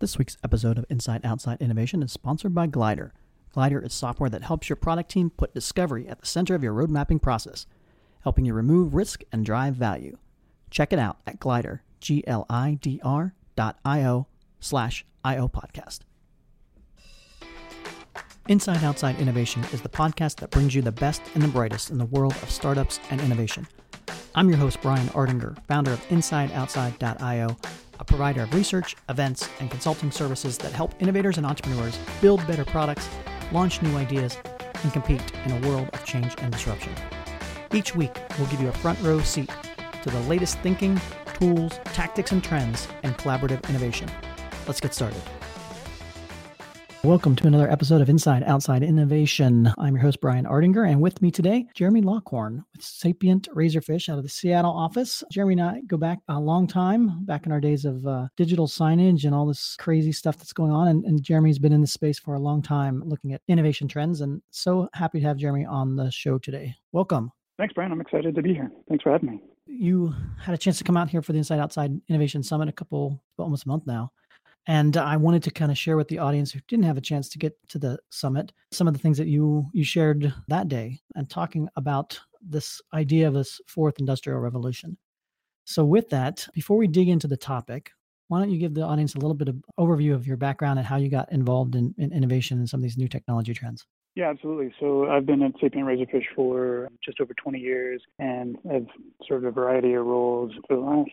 This week's episode of Inside Outside Innovation is sponsored by Glidr. Glidr is software that helps your product team put discovery at the center of your road mapping process, helping you remove risk and drive value. Check it out at Glidr, G-L-I-D-R dot I-O slash I-O podcast. Inside Outside Innovation is the podcast that brings you the best and the brightest in the world of startups and innovation. I'm your host, Brian Ardinger, founder of InsideOutside.io, a provider of research, events, and consulting services that help innovators and entrepreneurs build better products, launch new ideas, and compete in a world of change and disruption. Each week, we'll give you a front row seat to the latest thinking, tools, tactics, and trends in collaborative innovation. Let's get started. Welcome to another episode of Inside Outside Innovation. I'm your host, Brian Ardinger, and with me today, Jeremy Lockhorn with Sapient Razorfish out of the Seattle office. Jeremy and I go back a long time, back in our days of uh, digital signage and all this crazy stuff that's going on. And, and Jeremy's been in this space for a long time looking at innovation trends, and so happy to have Jeremy on the show today. Welcome. Thanks, Brian. I'm excited to be here. Thanks for having me. You had a chance to come out here for the Inside Outside Innovation Summit a couple, almost a month now. And I wanted to kind of share with the audience who didn't have a chance to get to the summit some of the things that you you shared that day and talking about this idea of this fourth industrial revolution. So with that, before we dig into the topic, why don't you give the audience a little bit of overview of your background and how you got involved in, in innovation and some of these new technology trends? Yeah, absolutely. So I've been at Sapient Razorfish for just over 20 years and I've served a variety of roles for the last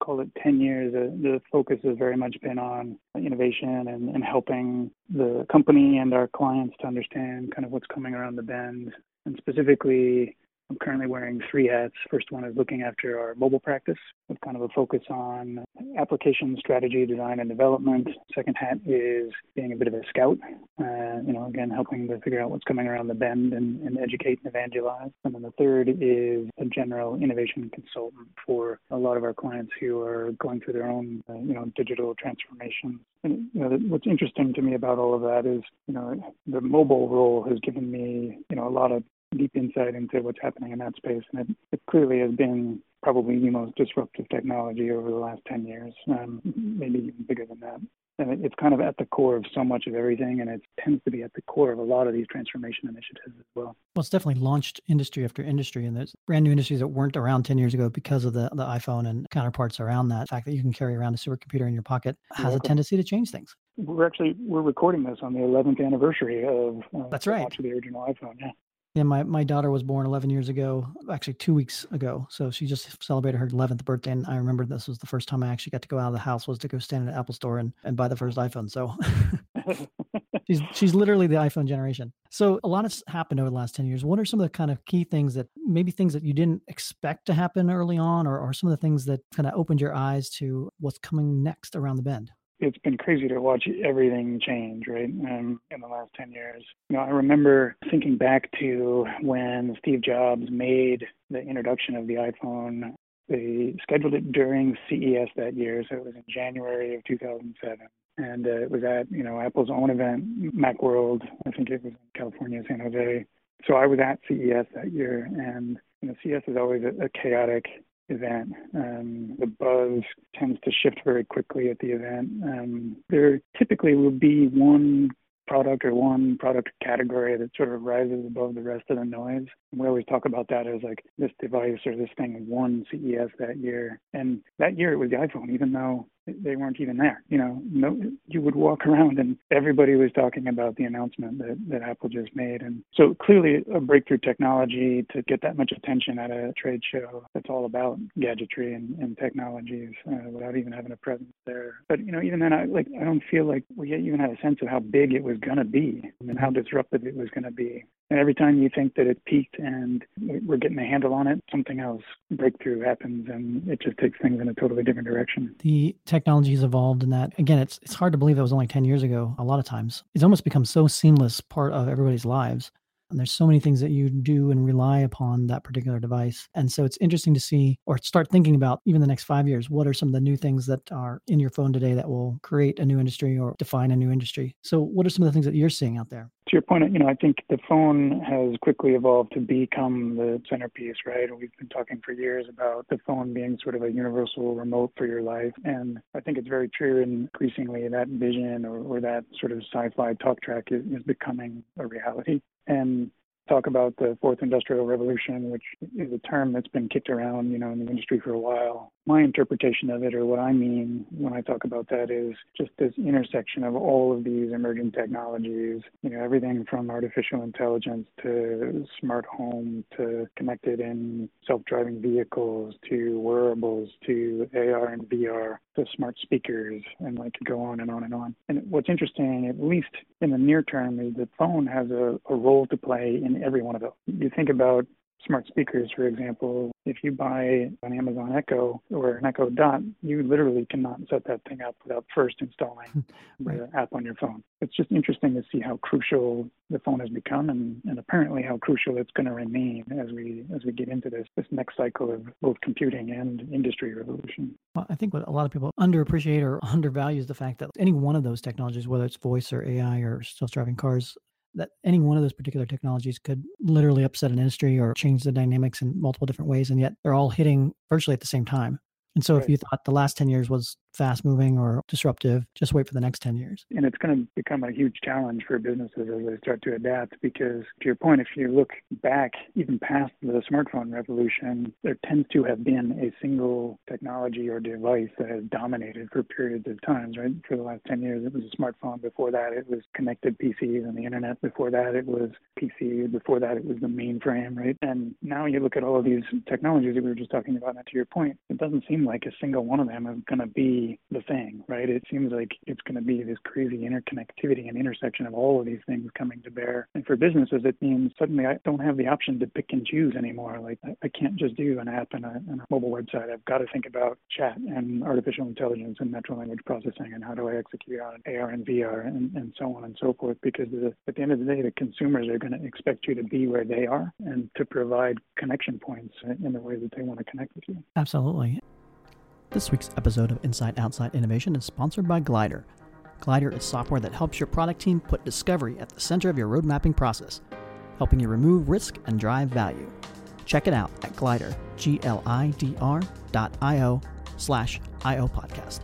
call it 10 years, uh, the focus has very much been on innovation and, and helping the company and our clients to understand kind of what's coming around the bend. And specifically, I'm currently wearing three hats. First one is looking after our mobile practice with kind of a focus on application strategy, design, and development. Second hat is being a bit of a scout, uh, you know, again, helping to figure out what's coming around the bend and, and educate and evangelize. And then the third is a general innovation consultant for a lot of our clients who are going through their own, uh, you know, digital transformation. And, you know, what's interesting to me about all of that is, you know, the mobile role has given me, you know, a lot of deep insight into what's happening in that space. And it, it clearly has been probably the most disruptive technology over the last 10 years, um, maybe even bigger than that. And it, it's kind of at the core of so much of everything, and it tends to be at the core of a lot of these transformation initiatives as well. Well, it's definitely launched industry after industry, and there's brand new industries that weren't around 10 years ago because of the, the iPhone and counterparts around that. The fact that you can carry around a supercomputer in your pocket has a tendency to change things. We're actually we're recording this on the 11th anniversary of uh, that's right. the original iPhone. Yeah. Yeah, my, my daughter was born 11 years ago, actually two weeks ago. So she just celebrated her 11th birthday. And I remember this was the first time I actually got to go out of the house was to go stand at an Apple store and, and buy the first iPhone. So she's, she's literally the iPhone generation. So a lot has happened over the last 10 years. What are some of the kind of key things that maybe things that you didn't expect to happen early on, or, or some of the things that kind of opened your eyes to what's coming next around the bend? It's been crazy to watch everything change, right? Um, in the last 10 years. You know, I remember thinking back to when Steve Jobs made the introduction of the iPhone. They scheduled it during CES that year, so it was in January of 2007. And uh, it was at, you know, Apple's own event, Macworld. I think it was in California, San Jose. So I was at CES that year, and you know, CES is always a, a chaotic event. Um, the buzz tends to shift very quickly at the event. Um, there typically will be one product or one product category that sort of rises above the rest of the noise. We always talk about that as like this device or this thing won CES that year. And that year it was the iPhone, even though they weren't even there. You know, no, you would walk around and everybody was talking about the announcement that, that Apple just made. And so clearly a breakthrough technology to get that much attention at a trade show that's all about gadgetry and, and technologies uh, without even having a presence there. But, you know, even then, I like, I don't feel like we even had a sense of how big it was going to be and how disruptive it was going to be. And every time you think that it peaked and we're getting a handle on it, something else breakthrough happens and it just takes things in a totally different direction. The technology has evolved in that again, it's it's hard to believe that was only 10 years ago a lot of times. It's almost become so seamless part of everybody's lives. And there's so many things that you do and rely upon that particular device. And so it's interesting to see or start thinking about even the next five years. What are some of the new things that are in your phone today that will create a new industry or define a new industry? So, what are some of the things that you're seeing out there? to your point, you know, I think the phone has quickly evolved to become the centerpiece, right? And we've been talking for years about the phone being sort of a universal remote for your life. And I think it's very true. And increasingly, that vision or, or that sort of sci fi talk track is, is becoming a reality. And talk about the fourth industrial revolution, which is a term that's been kicked around, you know, in the industry for a while. My interpretation of it, or what I mean when I talk about that, is just this intersection of all of these emerging technologies. You know, everything from artificial intelligence to smart home to connected and self-driving vehicles to wearables to AR and VR to smart speakers, and like go on and on and on. And what's interesting, at least in the near term, is the phone has a, a role to play in every one of those. You think about smart speakers, for example, if you buy an Amazon Echo or an Echo Dot, you literally cannot set that thing up without first installing right. the app on your phone. It's just interesting to see how crucial the phone has become and, and apparently how crucial it's going to remain as we as we get into this this next cycle of both computing and industry revolution. Well, I think what a lot of people underappreciate or undervalue is the fact that any one of those technologies, whether it's voice or AI or self-driving cars, that any one of those particular technologies could literally upset an industry or change the dynamics in multiple different ways. And yet they're all hitting virtually at the same time. And so right. if you thought the last 10 years was fast moving or disruptive, just wait for the next 10 years. And it's going to become a huge challenge for businesses as they start to adapt because, to your point, if you look back even past the smartphone revolution, there tends to have been a single technology or device that has dominated for periods of times, right? For the last 10 years, it was a smartphone. Before that, it was connected PCs and the internet. Before that, it was PC. Before that, it was the mainframe, right? And now you look at all of these technologies that we were just talking about, and to your point, it doesn't seem like a single one of them is going to the thing, right? It seems like it's going to be this crazy interconnectivity and intersection of all of these things coming to bear. And for businesses, it means suddenly I don't have the option to pick and choose anymore. Like I, I can't just do an app and a, and a mobile website. I've got to think about chat and artificial intelligence and natural language processing and how do I execute on AR and VR and, and so on and so forth. Because the, at the end of the day, the consumers are going to expect you to be where they are and to provide connection points in the way that they want to connect with you. Absolutely. This week's episode of Inside Outside Innovation is sponsored by Glidr. Glidr is software that helps your product team put discovery at the center of your road mapping process, helping you remove risk and drive value. Check it out at Glidr, G-L-I-D-R dot I-O slash I-O podcast.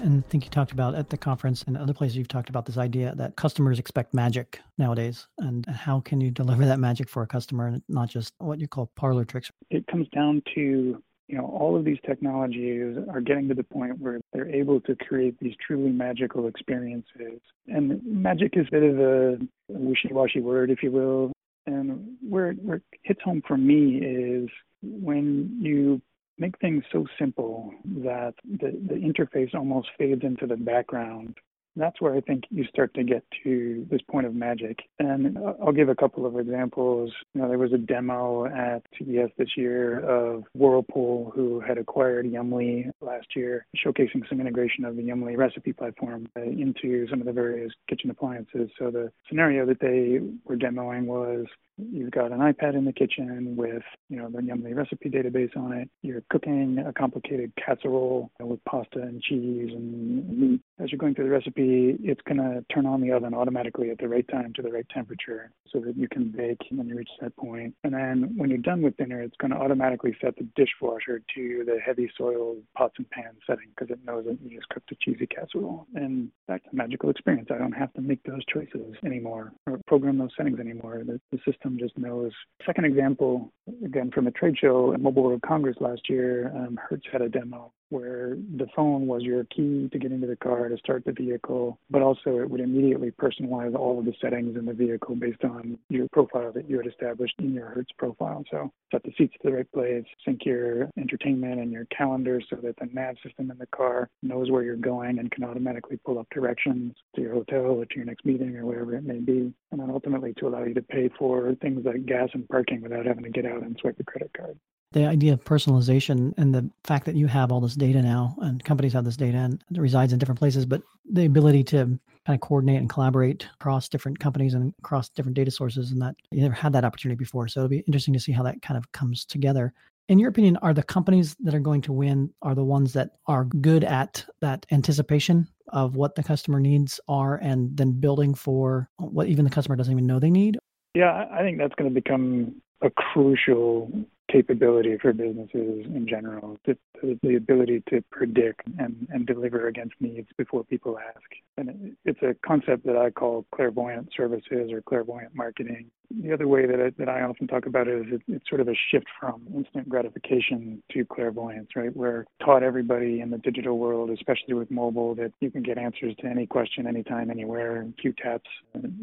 And I think you talked about at the conference and other places you've talked about this idea that customers expect magic nowadays. And how can you deliver that magic for a customer and not just what you call parlor tricks? It comes down to you know, all of these technologies are getting to the point where they're able to create these truly magical experiences. And magic is a bit of a wishy-washy word, if you will. And where, where it hits home for me is when you make things so simple that the, the interface almost fades into the background that's where I think you start to get to this point of magic. And I'll give a couple of examples. You know, there was a demo at CES this year of Whirlpool, who had acquired Yummly last year, showcasing some integration of the Yummly recipe platform into some of the various kitchen appliances. So the scenario that they were demoing was You've got an iPad in the kitchen with, you know, the Yummly recipe database on it. You're cooking a complicated casserole with pasta and cheese and meat. As you're going through the recipe, it's going to turn on the oven automatically at the right time to the right temperature so that you can bake when you reach that point. And then when you're done with dinner, it's going to automatically set the dishwasher to the heavy soiled pots and pans setting because it knows that you just cooked a cheesy casserole. And that's a magical experience. I don't have to make those choices anymore or program those settings anymore. The, the system system just knows. Second example, again from a trade show at Mobile World Congress last year, um, Hertz had a demo where the phone was your key to get into the car to start the vehicle, but also it would immediately personalize all of the settings in the vehicle based on your profile that you had established in your Hertz profile. So set the seats to the right place, sync your entertainment and your calendar so that the nav system in the car knows where you're going and can automatically pull up directions to your hotel or to your next meeting or wherever it may be. And then ultimately to allow you to pay for things like gas and parking without having to get out and swipe a credit card the idea of personalization and the fact that you have all this data now and companies have this data and it resides in different places, but the ability to kind of coordinate and collaborate across different companies and across different data sources and that you never had that opportunity before. So it'll be interesting to see how that kind of comes together. In your opinion, are the companies that are going to win are the ones that are good at that anticipation of what the customer needs are and then building for what even the customer doesn't even know they need? Yeah, I think that's going to become a crucial capability for businesses in general, the, ability to predict and, deliver against needs before people ask. And it's a concept that I call clairvoyant services or clairvoyant marketing. The other way that I, often talk about it is it, it's sort of a shift from instant gratification to clairvoyance, right? Where taught everybody in the digital world, especially with mobile, that you can get answers to any question, anytime, anywhere, few taps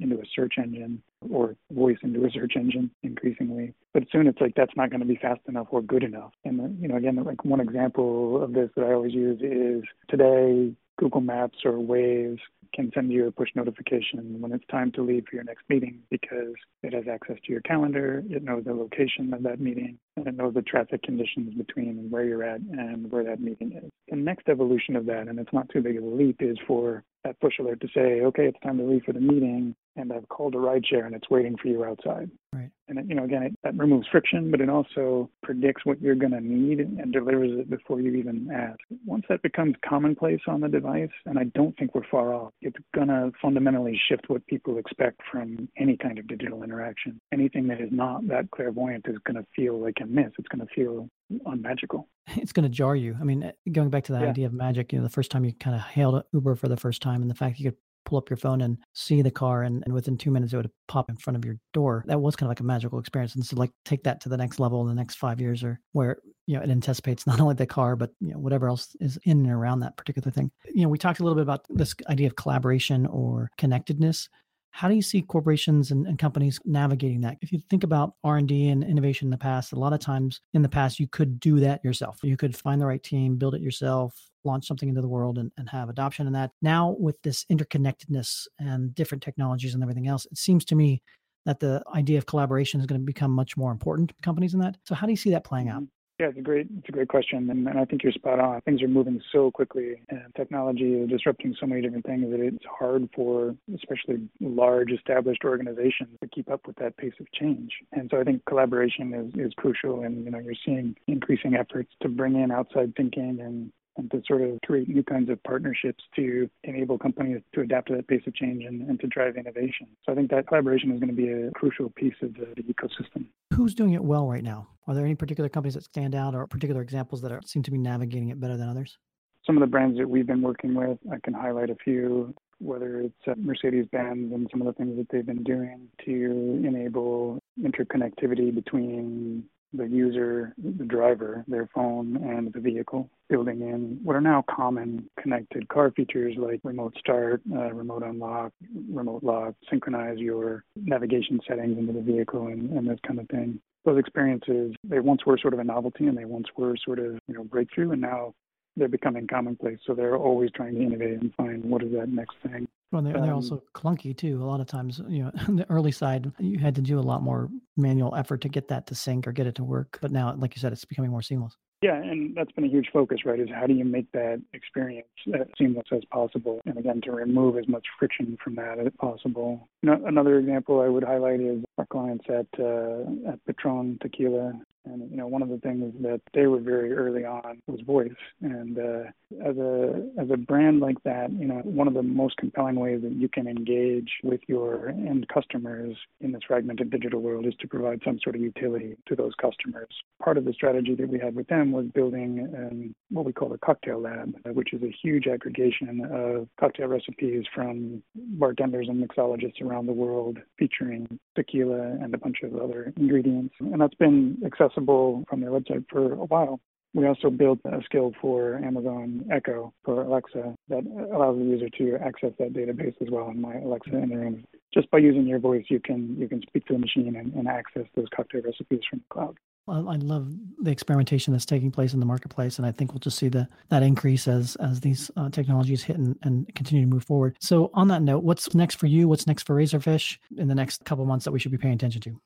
into a search engine or voice into a search engine increasingly. But soon it's like that's not going to be fast enough or good enough. And you know, again, like one example of this that I always use is today Google Maps or Waze can send you a push notification when it's time to leave for your next meeting because it has access to your calendar, it knows the location of that meeting, and it knows the traffic conditions between where you're at and where that meeting is. The next evolution of that, and it's not too big of a leap, is for that push alert to say, okay, it's time to leave for the meeting, and I've called a rideshare and it's waiting for you outside. Right. And it, you know, again, it, that removes friction, but it also predicts what you're going to need and delivers it before you even ask. Once that becomes commonplace on the device, and I don't think we're far off, it's going to fundamentally shift what people expect from any kind of digital interaction. Anything that is not that clairvoyant is going to feel like a miss. It's going to feel unmagical. It's going to jar you. I mean, going back to the yeah. idea of magic, you know, the first time you kind of hailed Uber for the first time, and the fact you could pull up your phone and see the car and, and within two minutes it would pop in front of your door that was kind of like a magical experience and so like take that to the next level in the next five years or where you know it anticipates not only the car but you know whatever else is in and around that particular thing you know we talked a little bit about this idea of collaboration or connectedness how do you see corporations and, and, companies navigating that if you think about r&d and innovation in the past a lot of times in the past you could do that yourself you could find the right team build it yourself launch something into the world and, and have adoption in that. Now, with this interconnectedness and different technologies and everything else, it seems to me that the idea of collaboration is going to become much more important to companies in that. So, how do you see that playing out? Mm-hmm. Yeah, it's a great it's a great question, and, and I think you're spot on. Things are moving so quickly, and technology is disrupting so many different things that it's hard for especially large established organizations to keep up with that pace of change. And so I think collaboration is is crucial, and you know you're seeing increasing efforts to bring in outside thinking and and to sort of create new kinds of partnerships to enable companies to adapt to that pace of change and, and to drive innovation. So I think that collaboration is going to be a crucial piece of the, the ecosystem. Who's doing it well right now? Are there any particular companies that stand out or particular examples that are, seem to be navigating it better than others? Some of the brands that we've been working with, I can highlight a few whether it's uh, Mercedes Benz and some of the things that they've been doing to enable interconnectivity between the user, the driver, their phone, and the vehicle, building in what are now common connected car features like remote start, uh, remote unlock, remote lock, synchronize your navigation settings into the vehicle, and, and this kind of thing. Those experiences, they once were sort of a novelty and they once were sort of, you know, breakthrough, and now they're becoming commonplace. So they're always trying to innovate and find what is that next thing. Well, they're, um, they're also clunky too. A lot of times, you know, on the early side, you had to do a lot more manual effort to get that to sync or get it to work. But now, like you said, it's becoming more seamless. Yeah, and that's been a huge focus, right? Is how do you make that experience as seamless as possible, and again to remove as much friction from that as possible. You know, another example I would highlight is our clients at uh, at Patron Tequila and you know, one of the things that they were very early on was voice. And uh, as a as a brand like that, you know, one of the most compelling ways that you can engage with your end customers in this fragmented digital world is to provide some sort of utility to those customers. Part of the strategy that we had with them was building um, what we call a cocktail lab, which is a huge aggregation of cocktail recipes from bartenders and mixologists around the world, featuring tequila and a bunch of other ingredients. And that's been accessible accessible from their website for a while. We also built a skill for Amazon Echo for Alexa that allows the user to access that database as well in my Alexa in the room. Just by using your voice, you can you can speak to the machine and, and access those cocktail recipes from the cloud. I love the experimentation that's taking place in the marketplace, and I think we'll just see the that increase as as these uh, technologies hit and, and continue to move forward. So, on that note, what's next for you? What's next for Razorfish in the next couple months that we should be paying attention to?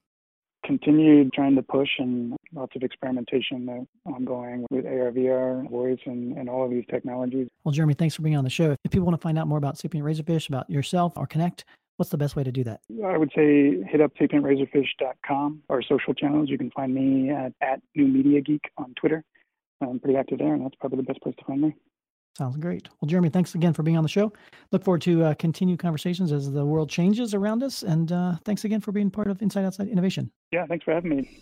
continued trying to push and lots of experimentation ongoing with AR, VR, voice, and, and all of these technologies. Well, Jeremy, thanks for being on the show. If people want to find out more about Sapient Razorfish, about yourself or Connect, what's the best way to do that? I would say hit up sapientrazorfish.com, our social channels. You can find me at, at New Media Geek on Twitter. I'm pretty active there, and that's probably the best place to find me. Sounds great. Well, Jeremy, thanks again for being on the show. Look forward to uh, continued conversations as the world changes around us. And uh, thanks again for being part of Inside Outside Innovation. Yeah, thanks for having me.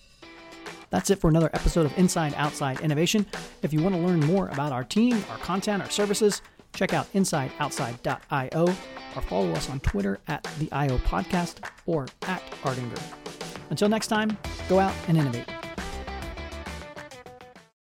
That's it for another episode of Inside Outside Innovation. If you want to learn more about our team, our content, our services, check out insideoutside.io or follow us on Twitter at the IO Podcast or at Ardinger. Until next time, go out and innovate.